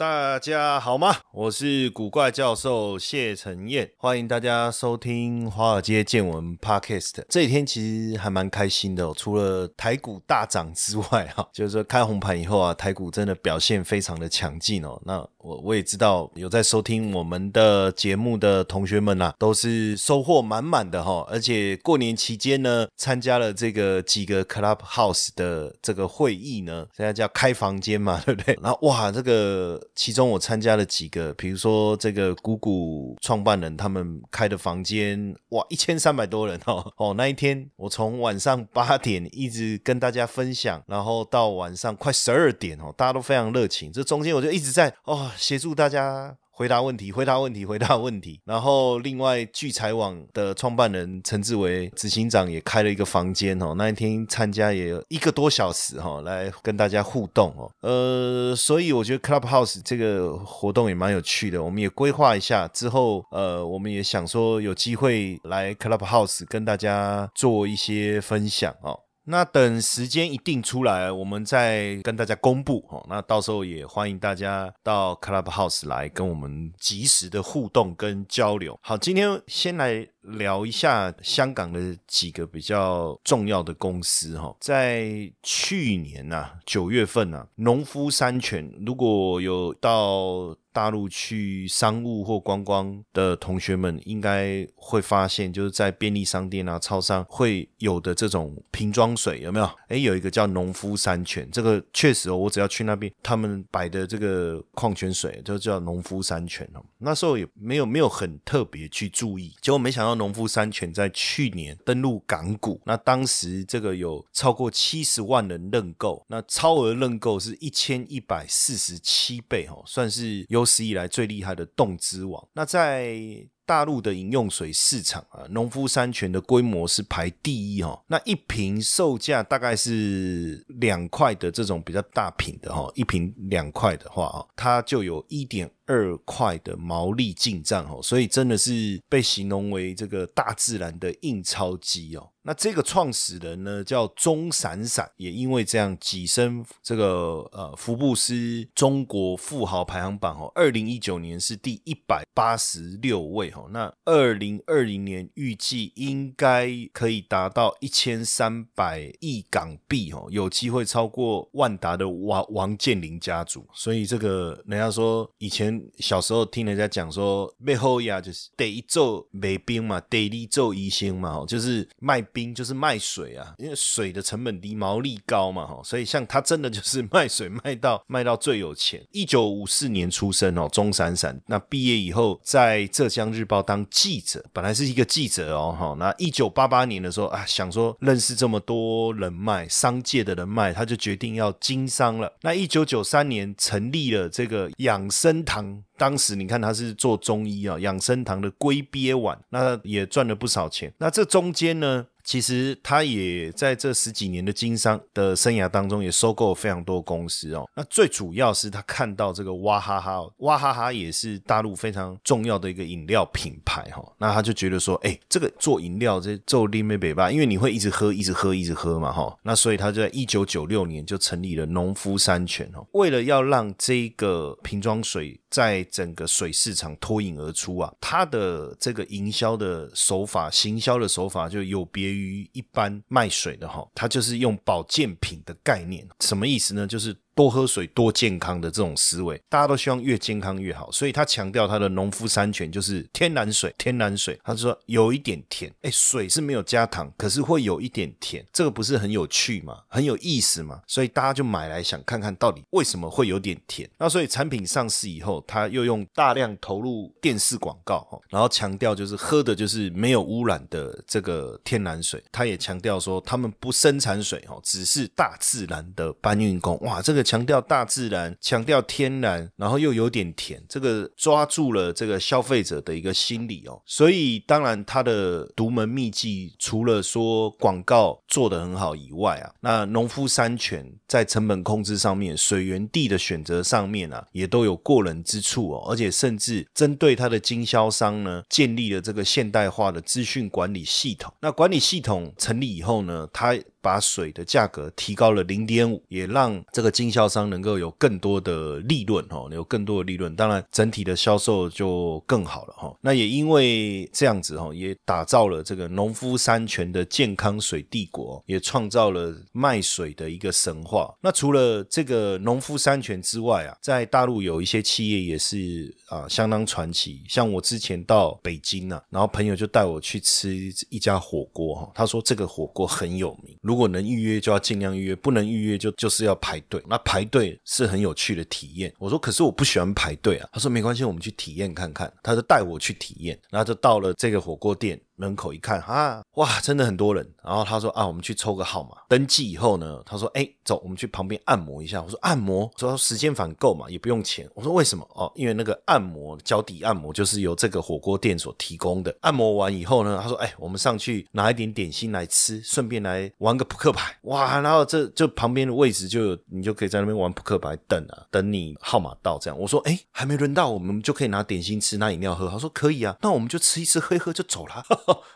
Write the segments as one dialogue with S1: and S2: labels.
S1: 大家好吗？我是古怪教授谢承彦，欢迎大家收听《华尔街见闻》Podcast。这几天其实还蛮开心的、哦，除了台股大涨之外，哈，就是说开红盘以后啊，台股真的表现非常的强劲哦。那我我也知道有在收听我们的节目的同学们呐、都是收获满满的哈、而且过年期间呢，参加了这个几个 Clubhouse 的这个会议呢，现在叫开房间嘛，对不对？然后哇，这个其中我参加了几个，比如说这个姑姑创办人他们开的房间，哇，一千三百多人哦 哦，那一天我从晚上八点一直跟大家分享，然后到晚上快十二点哦，大家都非常热情，这中间我就一直在哦协助大家。回答问题，回答问题，回答问题。然后，另外聚财网的创办人陈志伟执行长也开了一个房间哦，那一天参加也一个多小时哈、来跟大家互动哦。呃，所以我觉得 Clubhouse 这个活动也蛮有趣的，我们也规划一下之后，呃，我们也想说有机会来 Clubhouse 跟大家做一些分享哦。那等时间一定出来，我们再跟大家公布哦。那到时候也欢迎大家到 Clubhouse 来跟我们及时的互动跟交流。好，今天先来聊一下香港的几个比较重要的公司哈。在去年呐、九月份呐、农夫山泉如果有到大陆去商务或观光的同学们，应该会发现，就是在便利商店啊、超商会有的这种瓶装水，有没有？诶，有一个叫农夫山泉，这个确实哦，我只要去那边，他们摆的这个矿泉水就叫农夫山泉哦。那时候也没有没有很特别去注意，结果没想到农夫山泉在去年登陆港股，那当时这个有超过七十万人认购，那超额认购是一千一百四十七倍哦，算是有史以来最厉害的动之王。那在大陆的饮用水市场啊，农夫山泉的规模是排第一哦。那一瓶售价大概是两块的这种比较大瓶的哈、一瓶两块的话哦，它就有一点二块的毛利进账哦，所以真的是被形容为这个大自然的印钞机哦。那这个创始人呢叫钟闪闪，也因为这样跻身这个呃福布斯中国富豪排行榜哦，二零一九年是第一百八十六位哦，那二零二零年预计应该可以达到一千三百亿港币哦，有机会超过万达的王王健林家族，所以这个人家说以前小时候听人家讲说背后呀就是得一做卖冰嘛，得一做医生嘛，哦，就是卖冰就是卖水啊，因为水的成本低，毛利高嘛，哈，所以像他真的就是卖水卖到卖到最有钱。一九五四年出生哦，钟闪闪，那毕业以后在浙江日报当记者，本来是一个记者哦，哈，那一九八八年的时候啊，想说认识这么多人脉，商界的人脉，他就决定要经商了。那一九九三年成立了这个养生堂。当时你看他是做中医啊，养生堂的龟鳖丸，那也赚了不少钱。那这中间呢，其实他也在这十几年的经商的生涯当中，也收购了非常多公司哦。那最主要是他看到这个娃哈哈，娃哈哈也是大陆非常重要的一个饮料品牌哈、那他就觉得说，哎，这个做饮料这做利美北吧，因为你会一直喝，一直喝，一直喝嘛哈、那所以他就在一九九六年就成立了农夫山泉哦，为了要让这个瓶装水在整个水市场脱颖而出啊，他的这个营销的手法、行销的手法就有别于一般卖水的哈，它就是用保健品的概念，什么意思呢？就是多喝水、多健康的这种思维，大家都希望越健康越好，所以他强调他的农夫山泉就是天然水，天然水。他说有一点甜，哎，水是没有加糖，可是会有一点甜，这个不是很有趣吗？很有意思吗？所以大家就买来想看看到底为什么会有点甜。那所以产品上市以后，他又用大量投入电视广告，然后强调就是喝的就是没有污染的这个天然水。他也强调说他们不生产水哦，只是大自然的搬运工。哇，这个。强调大自然，强调天然，然后又有点甜，这个抓住了这个消费者的一个心理哦。所以当然，它的独门秘籍除了说广告做得很好以外啊，那农夫山泉在成本控制上面、水源地的选择上面啊，也都有过人之处哦。而且甚至针对它的经销商呢，建立了这个现代化的资讯管理系统。那管理系统成立以后呢，它把水的价格提高了零点五，也让这个经销商能够有更多的利润哦，有更多的利润，当然整体的销售就更好了哈。那也因为这样子哈，也打造了这个农夫山泉的健康水帝国，也创造了卖水的一个神话。那除了这个农夫山泉之外啊，在大陆有一些企业也是啊相当传奇，像我之前到北京呢，然后朋友就带我去吃一家火锅哈，他说这个火锅很有名。如果能预约就要尽量预约，不能预约就就是要排队。那排队是很有趣的体验。我说，可是我不喜欢排队啊。他说没关系，我们去体验看看。他就带我去体验，然后就到了这个火锅店。门口一看啊，哇，真的很多人。然后他说啊，我们去抽个号码，登记以后呢，他说哎，走，我们去旁边按摩一下。我说按摩，说时间反够嘛，也不用钱。我说为什么？哦，因为那个按摩脚底按摩就是由这个火锅店所提供的。按摩完以后呢，他说哎，我们上去拿一点点心来吃，顺便来玩个扑克牌。哇，然后这就旁边的位置就有你就可以在那边玩扑克牌，等啊，等你号码到这样。我说哎，还没轮到，我们就可以拿点心吃，拿饮料喝。他说可以啊，那我们就吃一吃，喝一喝就走了。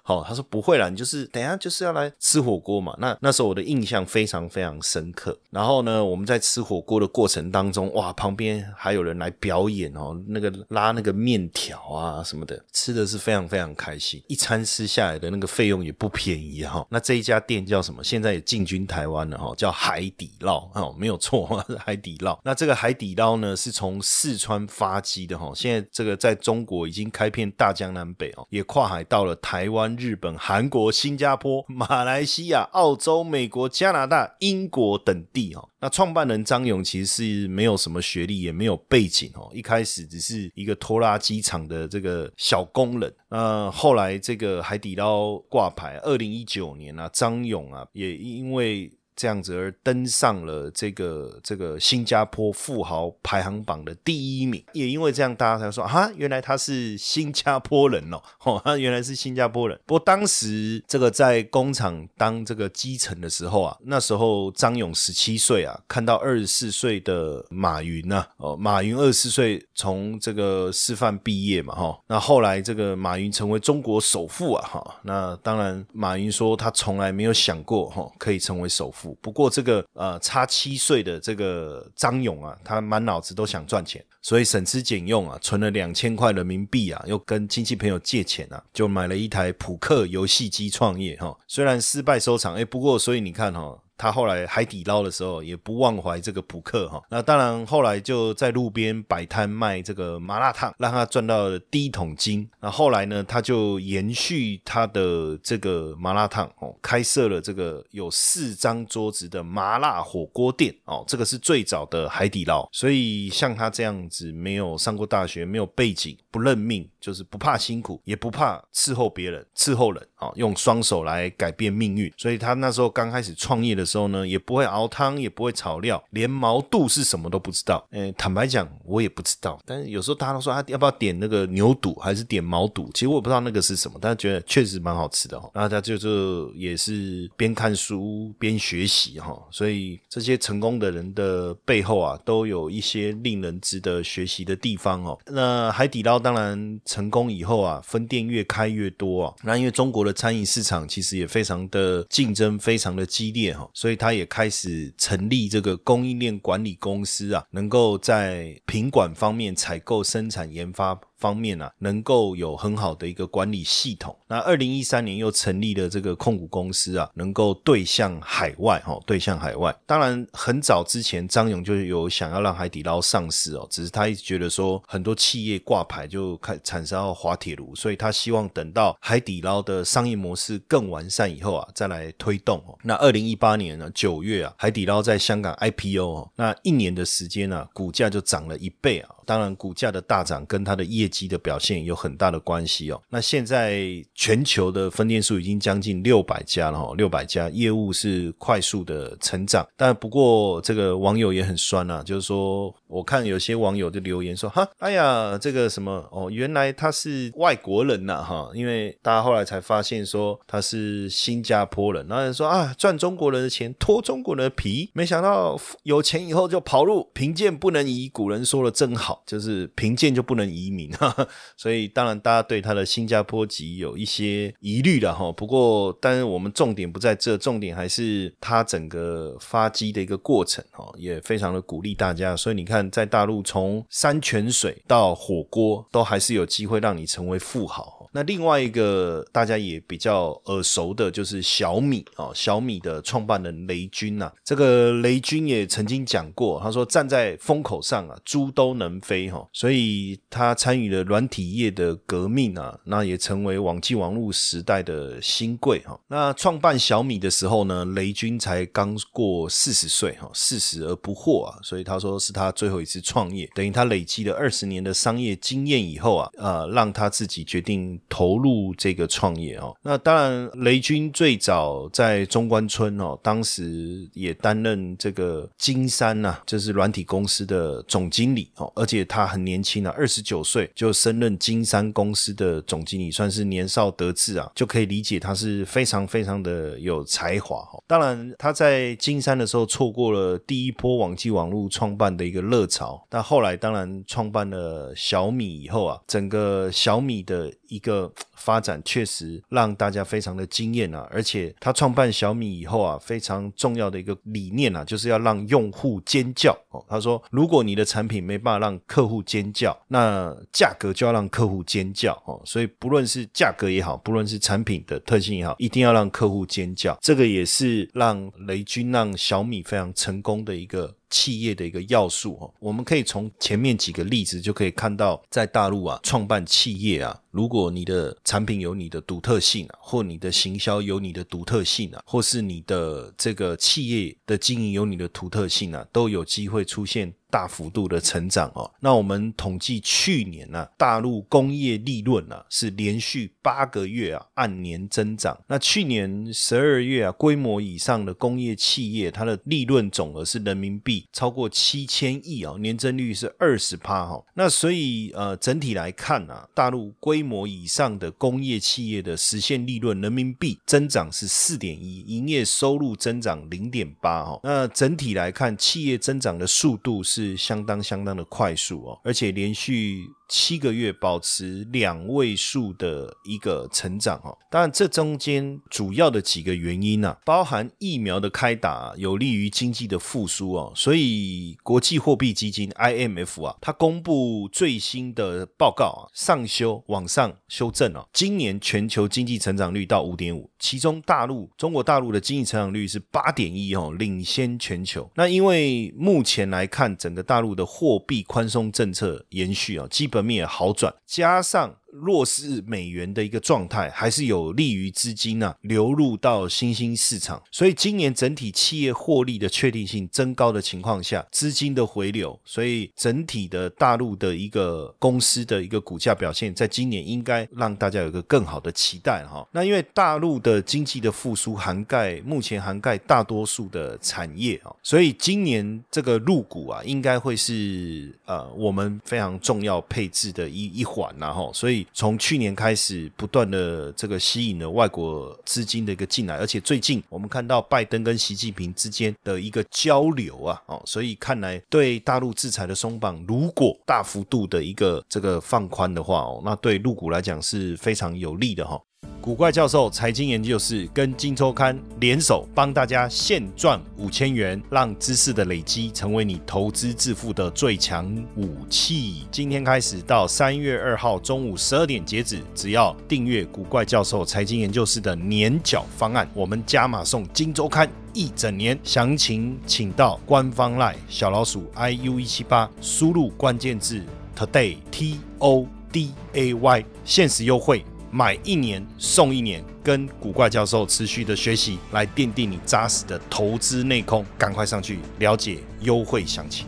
S1: 好，他说不会啦，你就是等下就是要来吃火锅嘛。那那时候我的印象非常非常深刻。然后呢，我们在吃火锅的过程当中，哇，旁边还有人来表演哦，那个拉那个面条啊什么的，吃的是非常非常开心。一餐吃下来的那个费用也不便宜哈。那这一家店叫什么？现在也进军台湾了哈，叫海底捞哦，没有错，海底捞。那这个海底捞呢，是从四川发迹的哈，现在这个在中国已经开遍大江南北哦，也跨海到了台台湾。日本、韩国、新加坡、马来西亚、澳洲、美国、加拿大、英国等地哦。那创办人张勇其实是没有什么学历，也没有背景哦。一开始只是一个拖拉机厂的这个小工人。那后来这个海底捞挂牌，二零一九年啊，张勇啊也因为。这样子而登上了这个这个新加坡富豪排行榜的第一名，也因为这样，大家才说啊，原来他是新加坡人哦，哦，他原来是新加坡人。不过当时这个在工厂当这个基层的时候啊，那时候张勇十七岁啊，看到二十四岁的马云呐，哦，马云二十四岁从这个师范毕业嘛，哈，那后来这个马云成为中国首富啊，哈，那当然马云说他从来没有想过哈可以成为首富。不过这个呃差七岁的这个张勇啊，他满脑子都想赚钱，所以省吃俭用啊，存了两千块人民币啊，又跟亲戚朋友借钱啊，就买了一台扑克游戏机创业哈。虽然失败收场，哎，不过所以你看哈。他后来海底捞的时候也不忘怀这个扑克哈，那当然后来就在路边摆摊卖这个麻辣烫，让他赚到了第一桶金。那后来呢，他就延续他的这个麻辣烫哦，开设了这个有四张桌子的麻辣火锅店哦，这个是最早的海底捞。所以像他这样子没有上过大学、没有背景、不认命，就是不怕辛苦，也不怕伺候别人、伺候人啊，用双手来改变命运。所以他那时候刚开始创业的。时候呢，也不会熬汤，也不会炒料，连毛肚是什么都不知道。诶，坦白讲，我也不知道。但是有时候大家都说他要不要点那个牛肚，还是点毛肚？其实我也不知道那个是什么，但是觉得确实蛮好吃的哈。然后他就是也是边看书边学习哈，所以这些成功的人的背后啊，都有一些令人值得学习的地方哦。那海底捞当然成功以后啊，分店越开越多啊。那因为中国的餐饮市场其实也非常的竞争，非常的激烈哈。所以他也开始成立这个供应链管理公司啊，能够在品管方面采购、生产、研发。方面啊，能够有很好的一个管理系统。那二零一三年又成立了这个控股公司啊，能够对向海外哈，对向海外。当然，很早之前张勇就有想要让海底捞上市哦，只是他一直觉得说很多企业挂牌就开产生要滑铁卢，所以他希望等到海底捞的商业模式更完善以后啊，再来推动哦。那二零一八年呢九月啊，海底捞在香港 IPO 哦，那一年的时间呢，股价就涨了一倍啊。当然，股价的大涨跟它的业绩的表现有很大的关系哦。那现在全球的分店数已经将近六百家了哈，六百家业务是快速的成长。但不过这个网友也很酸啊，就是说，我看有些网友就留言说，哈，哎呀，这个什么哦，原来他是外国人呐哈，因为大家后来才发现说他是新加坡人，然后说啊，赚中国人的钱，脱中国人的皮，没想到有钱以后就跑路，贫贱不能移，古人说的真好。就是贫贱就不能移民，哈哈所以当然大家对他的新加坡籍有一些疑虑了哈。不过，但是我们重点不在这，重点还是他整个发迹的一个过程哈，也非常的鼓励大家。所以你看，在大陆从山泉水到火锅，都还是有机会让你成为富豪。那另外一个大家也比较耳熟的，就是小米哦，小米的创办人雷军呐。这个雷军也曾经讲过，他说站在风口上啊，猪都能飞哈。所以他参与了软体业的革命啊，那也成为网际网络时代的新贵哈。那创办小米的时候呢，雷军才刚过四十岁哈，四十而不惑啊。所以他说是他最后一次创业，等于他累积了二十年的商业经验以后啊，呃，让他自己决定。投入这个创业哦，那当然，雷军最早在中关村哦，当时也担任这个金山呐，就是软体公司的总经理哦，而且他很年轻啊，二十九岁就升任金山公司的总经理，算是年少得志啊，就可以理解他是非常非常的有才华哈。当然，他在金山的时候错过了第一波网际网络创办的一个热潮，但后来当然创办了小米以后啊，整个小米的一个。发展确实让大家非常的惊艳啊！而且他创办小米以后啊，非常重要的一个理念啊，就是要让用户尖叫哦。他说，如果你的产品没办法让客户尖叫，那价格就要让客户尖叫哦。所以不论是价格也好，不论是产品的特性也好，一定要让客户尖叫。这个也是让雷军让小米非常成功的一个。企业的一个要素哦，我们可以从前面几个例子就可以看到，在大陆啊，创办企业啊，如果你的产品有你的独特性啊，或你的行销有你的独特性啊，或是你的这个企业的经营有你的独特性啊，都有机会出现。大幅度的成长哦，那我们统计去年呢，大陆工业利润呢是连续八个月啊按年增长。那去年十二月啊，规模以上的工业企业，它的利润总额是人民币超过七千亿啊，年增率是二十趴哈。那所以呃，整体来看呢，大陆规模以上的工业企业的实现利润人民币增长是四点一，营业收入增长零点八哈。那整体来看，企业增长的速度是。是相当相当的快速哦，而且连续。七个月保持两位数的一个成长哈，当然这中间主要的几个原因呢，包含疫苗的开打有利于经济的复苏哦，所以国际货币基金 IMF 啊，它公布最新的报告啊，上修往上修正哦，今年全球经济成长率到五点五，其中大陆中国大陆的经济成长率是八点一哦，领先全球。那因为目前来看，整个大陆的货币宽松政策延续啊，基本面好转，加上。弱势美元的一个状态，还是有利于资金啊流入到新兴市场。所以今年整体企业获利的确定性增高的情况下，资金的回流，所以整体的大陆的一个公司的一个股价表现，在今年应该让大家有一个更好的期待哈。那因为大陆的经济的复苏涵盖目前涵盖大多数的产业啊，所以今年这个入股啊，应该会是呃我们非常重要配置的一一环呐哈。所以从去年开始，不断的这个吸引了外国资金的一个进来，而且最近我们看到拜登跟习近平之间的一个交流啊，哦，所以看来对大陆制裁的松绑，如果大幅度的一个这个放宽的话，哦，那对陆股来讲是非常有利的哈。古怪教授财经研究室跟金周刊联手，帮大家现赚五千元，让知识的累积成为你投资致富的最强武器。今天开始到三月二号中午十二点截止，只要订阅古怪教授财经研究室的年缴方案，我们加码送金周刊。一整年，详情请到官方 line 小老鼠 iu 一七八，输入关键字 today t o d a y，限时优惠，买一年送一年，跟古怪教授持续的学习，来奠定你扎实的投资内功，赶快上去了解优惠详情。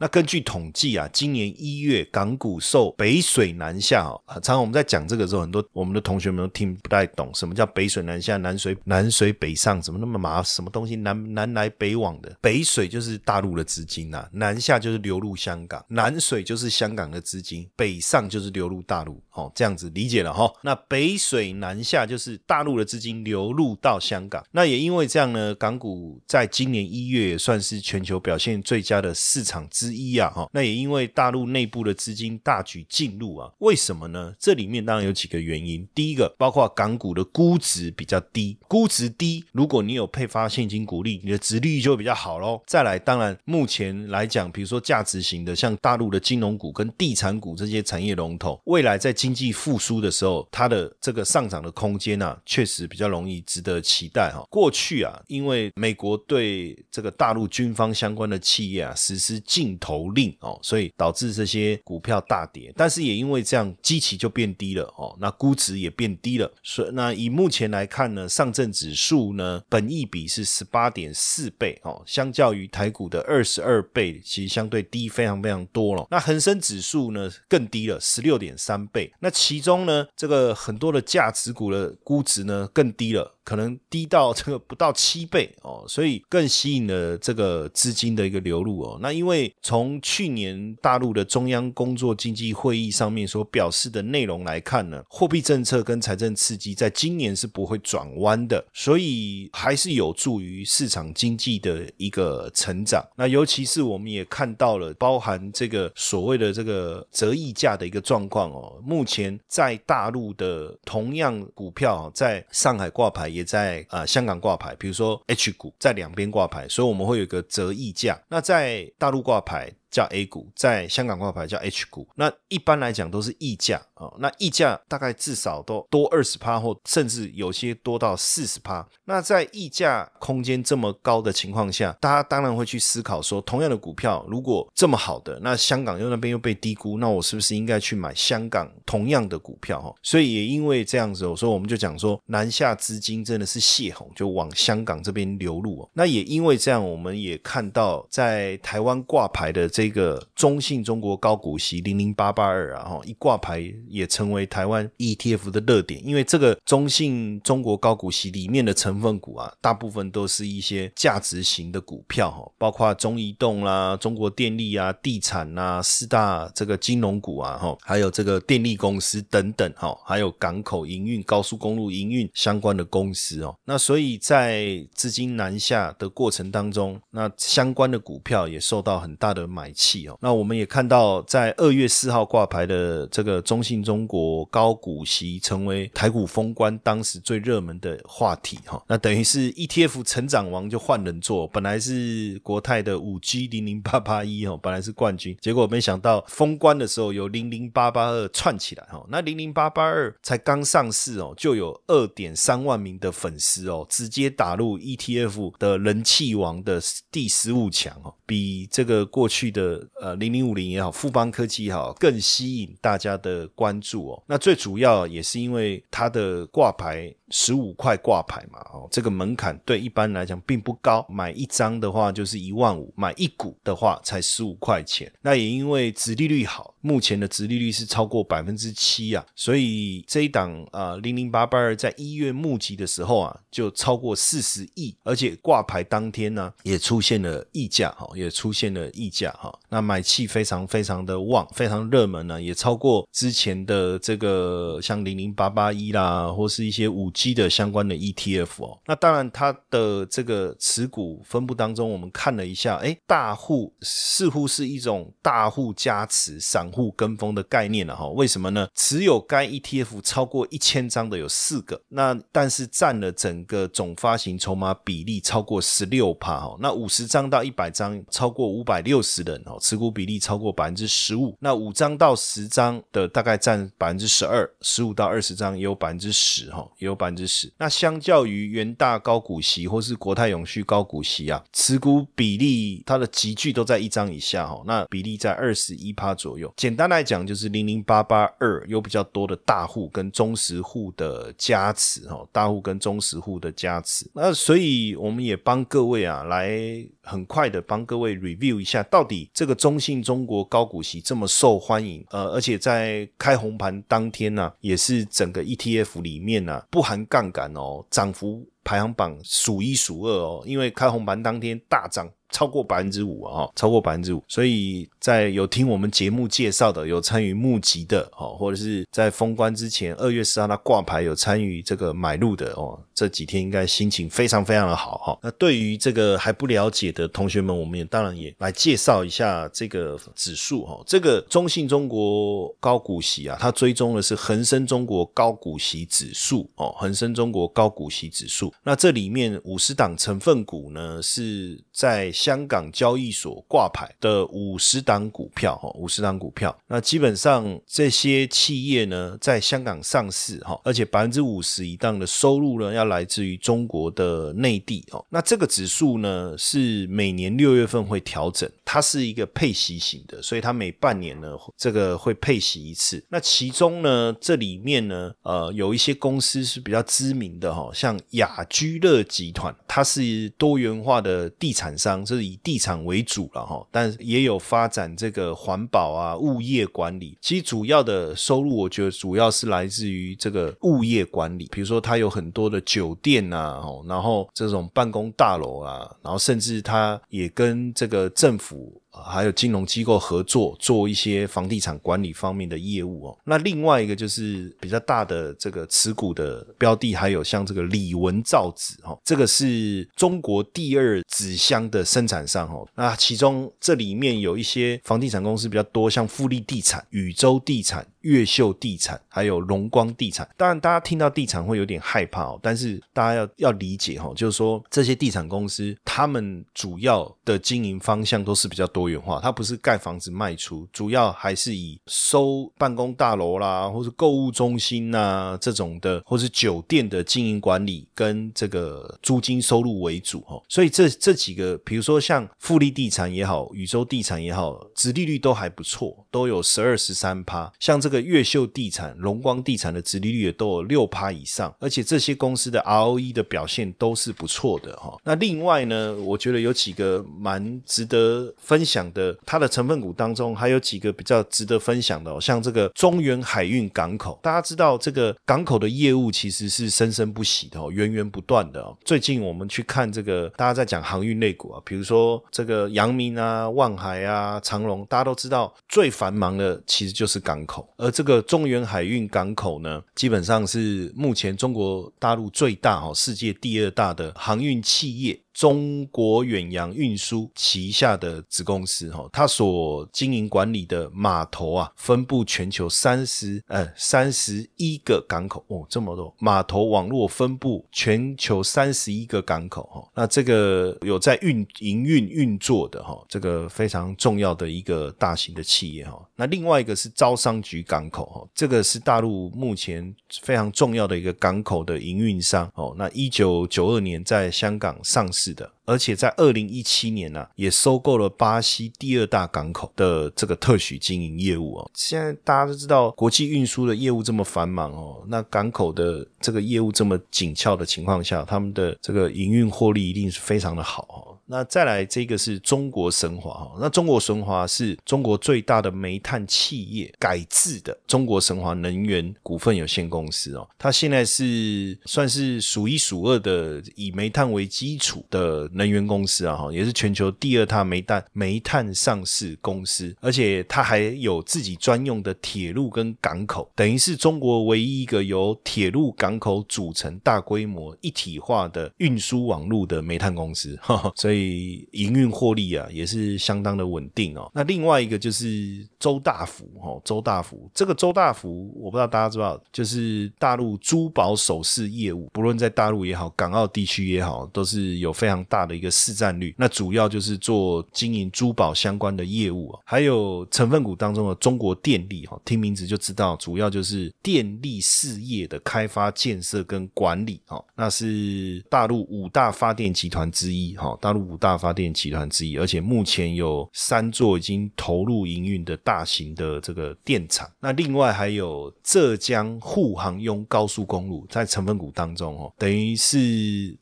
S1: 那根据统计啊，今年一月港股受北水南下哦，常常我们在讲这个时候，很多我们的同学们都听不太懂，什么叫北水南下、南水南水北上，怎么那么麻？什么东西南南来北往的？北水就是大陆的资金呐，南下就是流入香港，南水就是香港的资金，北上就是流入大陆，哦，这样子理解了哈。那北水南下就是大陆的资金流入到香港，那也因为这样呢，港股在今年一月也算是全球表现最佳的市场之。之一啊，哈，那也因为大陆内部的资金大举进入啊，为什么呢？这里面当然有几个原因。第一个，包括港股的估值比较低，估值低，如果你有配发现金股利，你的值率就会比较好喽。再来，当然目前来讲，比如说价值型的，像大陆的金融股跟地产股这些产业龙头，未来在经济复苏的时候，它的这个上涨的空间呢，确实比较容易值得期待哈。过去啊，因为美国对这个大陆军方相关的企业啊实施禁投令哦，所以导致这些股票大跌，但是也因为这样，基期就变低了哦，那估值也变低了。所以那以目前来看呢，上证指数呢，本益比是十八点四倍哦，相较于台股的二十二倍，其实相对低非常非常多了。那恒生指数呢更低了，十六点三倍。那其中呢，这个很多的价值股的估值呢更低了。可能低到这个不到七倍哦，所以更吸引了这个资金的一个流入哦。那因为从去年大陆的中央工作经济会议上面所表示的内容来看呢，货币政策跟财政刺激在今年是不会转弯的，所以还是有助于市场经济的一个成长。那尤其是我们也看到了包含这个所谓的这个折溢价的一个状况哦。目前在大陆的同样股票在上海挂牌。也在啊香港挂牌，比如说 H 股在两边挂牌，所以我们会有一个折溢价。那在大陆挂牌。叫 A 股，在香港挂牌叫 H 股，那一般来讲都是溢价啊，那溢价大概至少都多二十趴，或甚至有些多到四十趴。那在溢价空间这么高的情况下，大家当然会去思考说，同样的股票如果这么好的，那香港又那边又被低估，那我是不是应该去买香港同样的股票？哈，所以也因为这样子，我说我们就讲说，南下资金真的是泄洪，就往香港这边流入。哦那也因为这样，我们也看到在台湾挂牌的。这个中信中国高股息零零八八二啊，哈，一挂牌也成为台湾 ETF 的热点，因为这个中信中国高股息里面的成分股啊，大部分都是一些价值型的股票，哈，包括中移动啦、中国电力啊、地产呐、四大这个金融股啊，哈，还有这个电力公司等等，哈，还有港口营运、高速公路营运相关的公司哦。那所以在资金南下的过程当中，那相关的股票也受到很大的买。气哦，那我们也看到，在二月四号挂牌的这个中信中国高股息，成为台股封关当时最热门的话题哈。那等于是 ETF 成长王就换人做，本来是国泰的五 G 零零八八一哦，本来是冠军，结果没想到封关的时候有零零八八二串起来哈。那零零八八二才刚上市哦，就有二点三万名的粉丝哦，直接打入 ETF 的人气王的第十五强哦，比这个过去的。的呃零零五零也好，富邦科技也好，更吸引大家的关注哦。那最主要也是因为它的挂牌。十五块挂牌嘛，哦，这个门槛对一般来讲并不高，买一张的话就是一万五，买一股的话才十五块钱。那也因为殖利率好，目前的殖利率是超过百分之七啊，所以这一档啊零零八八二在一月募集的时候啊，就超过四十亿，而且挂牌当天呢也出现了溢价哈，也出现了溢价哈，那买气非常非常的旺，非常热门呢，也超过之前的这个像零零八八一啦，或是一些五。G 的相关的 ETF 哦。那当然，它的这个持股分布当中，我们看了一下，哎，大户似乎是一种大户加持、散户跟风的概念了哈。为什么呢？持有该 ETF 超过一千张的有四个，那但是占了整个总发行筹码比例超过十六帕哈。那五十张到一百张超过五百六十人哦，持股比例超过百分之十五。那五张到十张的大概占百分之十二，十五到二十张也有百分之十哈，也有百分之十。那相较于元大高股息或是国泰永续高股息啊，持股比例它的集聚都在一张以下哈，那比例在二十一趴左右。简单来讲，就是零零八八二有比较多的大户跟中实户的加持哦，大户跟中实户的加持。那所以我们也帮各位啊来很快的帮各位 review 一下，到底这个中信中国高股息这么受欢迎，呃，而且在开红盘当天呢，也是整个 ETF 里面呢不含杠杆哦，涨幅排行榜数一数二哦，因为开红盘当天大涨。超过百分之五啊，超过百分之五，所以在有听我们节目介绍的，有参与募集的哦，或者是在封关之前二月十号他挂牌有参与这个买入的哦，这几天应该心情非常非常的好哈。那对于这个还不了解的同学们，我们也当然也来介绍一下这个指数哈。这个中信中国高股息啊，它追踪的是恒生中国高股息指数哦，恒生中国高股息指数。那这里面五十档成分股呢是在香港交易所挂牌的五十档股票，哈，五十档股票，那基本上这些企业呢，在香港上市，哈，而且百分之五十以上的收入呢，要来自于中国的内地，哦，那这个指数呢，是每年六月份会调整，它是一个配息型的，所以它每半年呢，这个会配息一次。那其中呢，这里面呢，呃，有一些公司是比较知名的，哈，像雅居乐集团，它是多元化的地产商。是以地产为主了哈，但也有发展这个环保啊、物业管理。其实主要的收入，我觉得主要是来自于这个物业管理。比如说，它有很多的酒店啊，然后这种办公大楼啊，然后甚至它也跟这个政府。还有金融机构合作做一些房地产管理方面的业务哦。那另外一个就是比较大的这个持股的标的，还有像这个李文造纸哦，这个是中国第二纸箱的生产商哦。那其中这里面有一些房地产公司比较多，像富力地产、宇宙地产。越秀地产还有荣光地产，当然大家听到地产会有点害怕哦，但是大家要要理解哈，就是说这些地产公司他们主要的经营方向都是比较多元化，它不是盖房子卖出，主要还是以收办公大楼啦，或是购物中心呐这种的，或是酒店的经营管理跟这个租金收入为主哈。所以这这几个，比如说像富力地产也好，宇宙地产也好，殖利率都还不错，都有十二十三趴，像这这个。越秀地产、荣光地产的殖利率也都有六趴以上，而且这些公司的 ROE 的表现都是不错的哈。那另外呢，我觉得有几个蛮值得分享的，它的成分股当中还有几个比较值得分享的，像这个中原海运港口，大家知道这个港口的业务其实是生生不息的，源源不断的。最近我们去看这个，大家在讲航运类股啊，比如说这个阳明啊、万海啊、长隆，大家都知道最繁忙的其实就是港口，而这个中原海运港口呢，基本上是目前中国大陆最大哦，世界第二大的航运企业。中国远洋运输旗下的子公司哈，它所经营管理的码头啊，分布全球三十呃三十一个港口哦，这么多码头网络分布全球三十一个港口哈，那这个有在运营运运作的哈，这个非常重要的一个大型的企业哈。那另外一个是招商局港口哈，这个是大陆目前非常重要的一个港口的营运商哦。那一九九二年在香港上市。是的，而且在二零一七年呢，也收购了巴西第二大港口的这个特许经营业务哦。现在大家都知道，国际运输的业务这么繁忙哦，那港口的这个业务这么紧俏的情况下，他们的这个营运获利一定是非常的好哦。那再来这个是中国神华哈，那中国神华是中国最大的煤炭企业改制的中国神华能源股份有限公司哦，它现在是算是数一数二的以煤炭为基础的能源公司啊哈，也是全球第二大煤炭煤炭上市公司，而且它还有自己专用的铁路跟港口，等于是中国唯一一个由铁路港口组成大规模一体化的运输网络的煤炭公司，所以营运获利啊也是相当的稳定哦。那另外一个就是周大福哦，周大福这个周大福我不知道大家知道，就是大陆珠宝首饰业务，不论在大陆也好，港澳地区也好，都是有非常大的一个市占率。那主要就是做经营珠宝相关的业务啊，还有成分股当中的中国电力哈，听名字就知道，主要就是电力事业的开发建设跟管理哈，那是大陆五大发电集团之一哈，大陆五大发电集团之一，而且目前有三座已经投入营运的大型的这个电厂。那另外还有浙江沪杭甬高速公路在成分股当中哦，等于是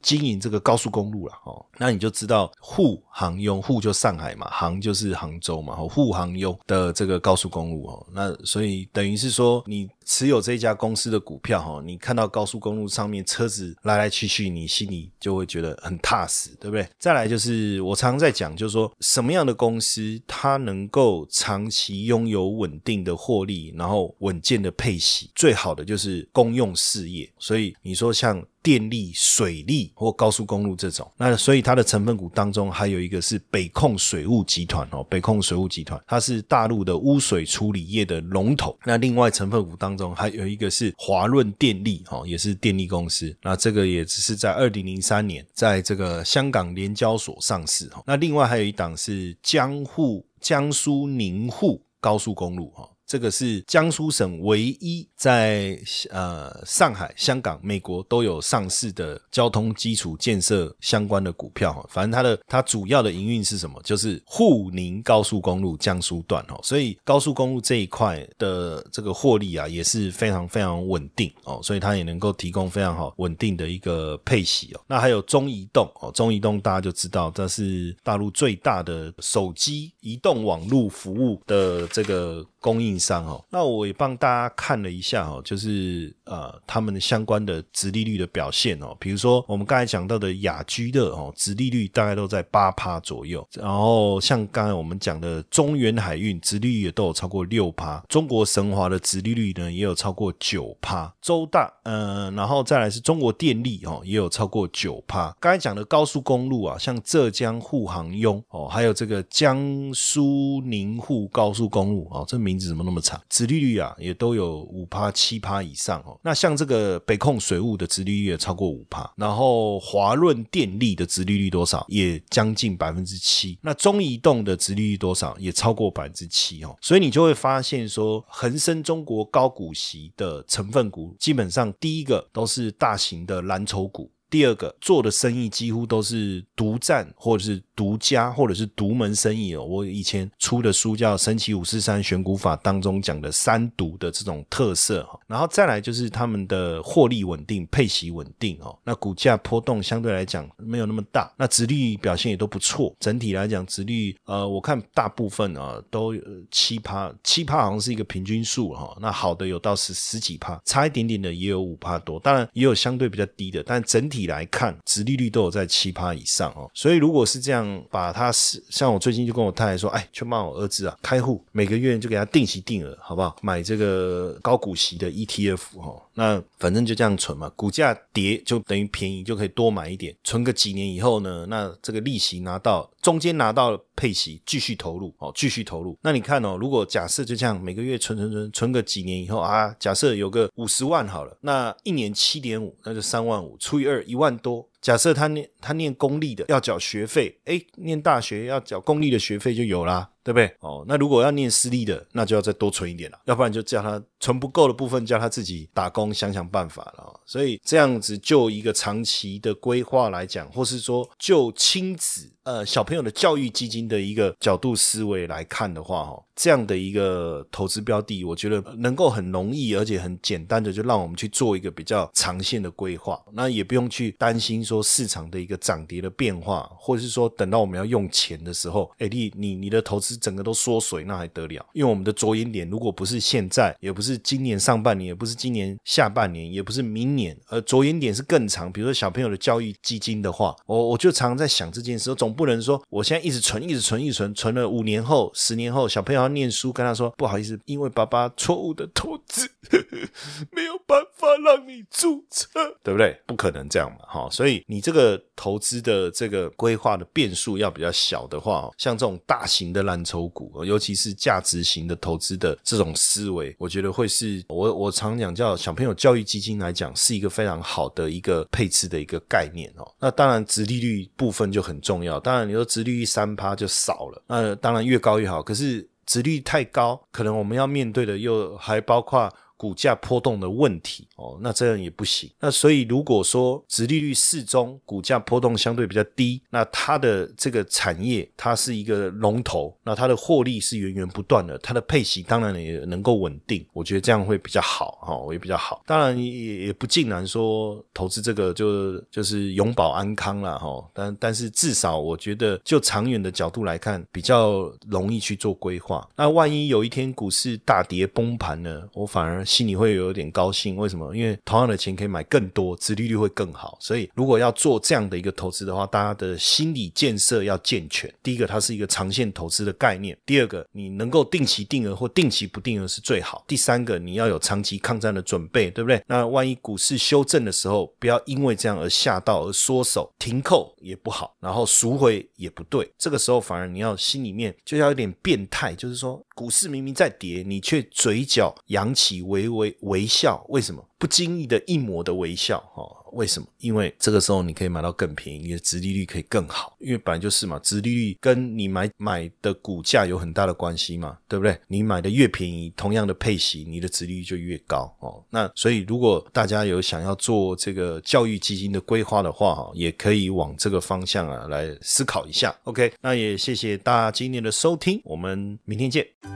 S1: 经营这个高速公路了哦。那你就知道沪杭甬沪就上海嘛，杭就是杭州嘛，沪杭甬的这个高速公路哦。那所以等于是说你。持有这一家公司的股票哈，你看到高速公路上面车子来来去去，你心里就会觉得很踏实，对不对？再来就是我常常在讲，就是说什么样的公司它能够长期拥有稳定的获利，然后稳健的配息，最好的就是公用事业。所以你说像。电力、水利或高速公路这种，那所以它的成分股当中还有一个是北控水务集团哦，北控水务集团它是大陆的污水处理业的龙头。那另外成分股当中还有一个是华润电力哦，也是电力公司。那这个也只是在二零零三年在这个香港联交所上市哈。那另外还有一档是江沪江苏宁沪高速公路哈。这个是江苏省唯一在呃上海、香港、美国都有上市的交通基础建设相关的股票哈。反正它的它主要的营运是什么？就是沪宁高速公路江苏段哦。所以高速公路这一块的这个获利啊也是非常非常稳定哦。所以它也能够提供非常好稳定的一个配息哦。那还有中移动哦，中移动大家就知道这是大陆最大的手机移动网络服务的这个。供应商哦，那我也帮大家看了一下哦，就是呃他们相关的殖利率的表现哦，比如说我们刚才讲到的雅居乐哦，殖利率大概都在八趴左右，然后像刚才我们讲的中原海运殖利率也都有超过六趴，中国神华的殖利率呢也有超过九趴，周大呃，然后再来是中国电力哦也有超过九趴，刚才讲的高速公路啊，像浙江沪杭甬哦，还有这个江苏宁沪高速公路哦，这名。字怎么那么长？殖利率啊，也都有五趴七趴以上哦。那像这个北控水务的殖利率也超过五趴，然后华润电力的殖利率多少？也将近百分之七。那中移动的殖利率多少？也超过百分之七哦。所以你就会发现说，恒生中国高股息的成分股，基本上第一个都是大型的蓝筹股。第二个做的生意几乎都是独占或者是独家或者是独门生意哦。我以前出的书叫《神奇五四三选股法》当中讲的三独的这种特色哈。然后再来就是他们的获利稳定、配息稳定哦。那股价波动相对来讲没有那么大，那殖率表现也都不错。整体来讲，殖率呃，我看大部分啊都七趴，七趴好像是一个平均数哈。那好的有到十十几趴，差一点点的也有五趴多，当然也有相对比较低的，但整体。体来看，殖利率都有在七趴以上哦，所以如果是这样，把它是像我最近就跟我太太说，哎，去帮我儿子啊开户，每个月就给他定期定额，好不好？买这个高股息的 ETF 哈，那反正就这样存嘛，股价跌就等于便宜，就可以多买一点，存个几年以后呢，那这个利息拿到，中间拿到配息，继续投入哦，继续投入。那你看哦，如果假设就这样每个月存存存存个几年以后啊，假设有个五十万好了，那一年七点五，那就三万五除以二。一万多，假设他念他念公立的要缴学费，哎，念大学要缴公立的学费就有啦。对不对？哦，那如果要念私立的，那就要再多存一点了，要不然就叫他存不够的部分，叫他自己打工想想办法了。所以这样子就一个长期的规划来讲，或是说就亲子呃小朋友的教育基金的一个角度思维来看的话，哦，这样的一个投资标的，我觉得能够很容易而且很简单的就让我们去做一个比较长线的规划，那也不用去担心说市场的一个涨跌的变化，或者是说等到我们要用钱的时候，哎，你你你的投资整个都缩水，那还得了？因为我们的着眼点如果不是现在，也不是今年上半年，也不是今年下半年，也不是明年，而着眼点是更长，比如说小朋友的教育基金的话，我我就常常在想这件事，总不能说我现在一直存，一直存，一直存，存了五年后、十年后，小朋友要念书，跟他说不好意思，因为爸爸错误的投资，没有办法让你注册，对不对？不可能这样嘛，哈，所以你这个投资的这个规划的变数要比较小的话，像这种大型的蓝抽股，尤其是价值型的投资的这种思维，我觉得会是我我常讲叫小朋友教育基金来讲，是一个非常好的一个配置的一个概念哦。那当然，直利率部分就很重要。当然，你说直利率三趴就少了，那当然越高越好。可是殖率太高，可能我们要面对的又还包括。股价波动的问题哦，那这样也不行。那所以如果说殖利率适中，股价波动相对比较低，那它的这个产业它是一个龙头，那它的获利是源源不断的，它的配息当然也能够稳定。我觉得这样会比较好哈，也比较好。当然也也不尽然说投资这个就就是永保安康了哈，但但是至少我觉得就长远的角度来看，比较容易去做规划。那万一有一天股市大跌崩盘呢，我反而。心里会有点高兴，为什么？因为同样的钱可以买更多，殖利率会更好。所以如果要做这样的一个投资的话，大家的心理建设要健全。第一个，它是一个长线投资的概念；第二个，你能够定期定额或定期不定额是最好；第三个，你要有长期抗战的准备，对不对？那万一股市修正的时候，不要因为这样而吓到而缩手停扣也不好，然后赎回也不对。这个时候反而你要心里面就要有点变态，就是说股市明明在跌，你却嘴角扬起微。微微微笑，为什么？不经意的一抹的微笑，哈。为什么？因为这个时候你可以买到更便宜，你的殖利率可以更好。因为本来就是嘛，殖利率跟你买买的股价有很大的关系嘛，对不对？你买的越便宜，同样的配息，你的殖利率就越高哦。那所以如果大家有想要做这个教育基金的规划的话，哈，也可以往这个方向啊来思考一下。OK，那也谢谢大家今天的收听，我们明天见。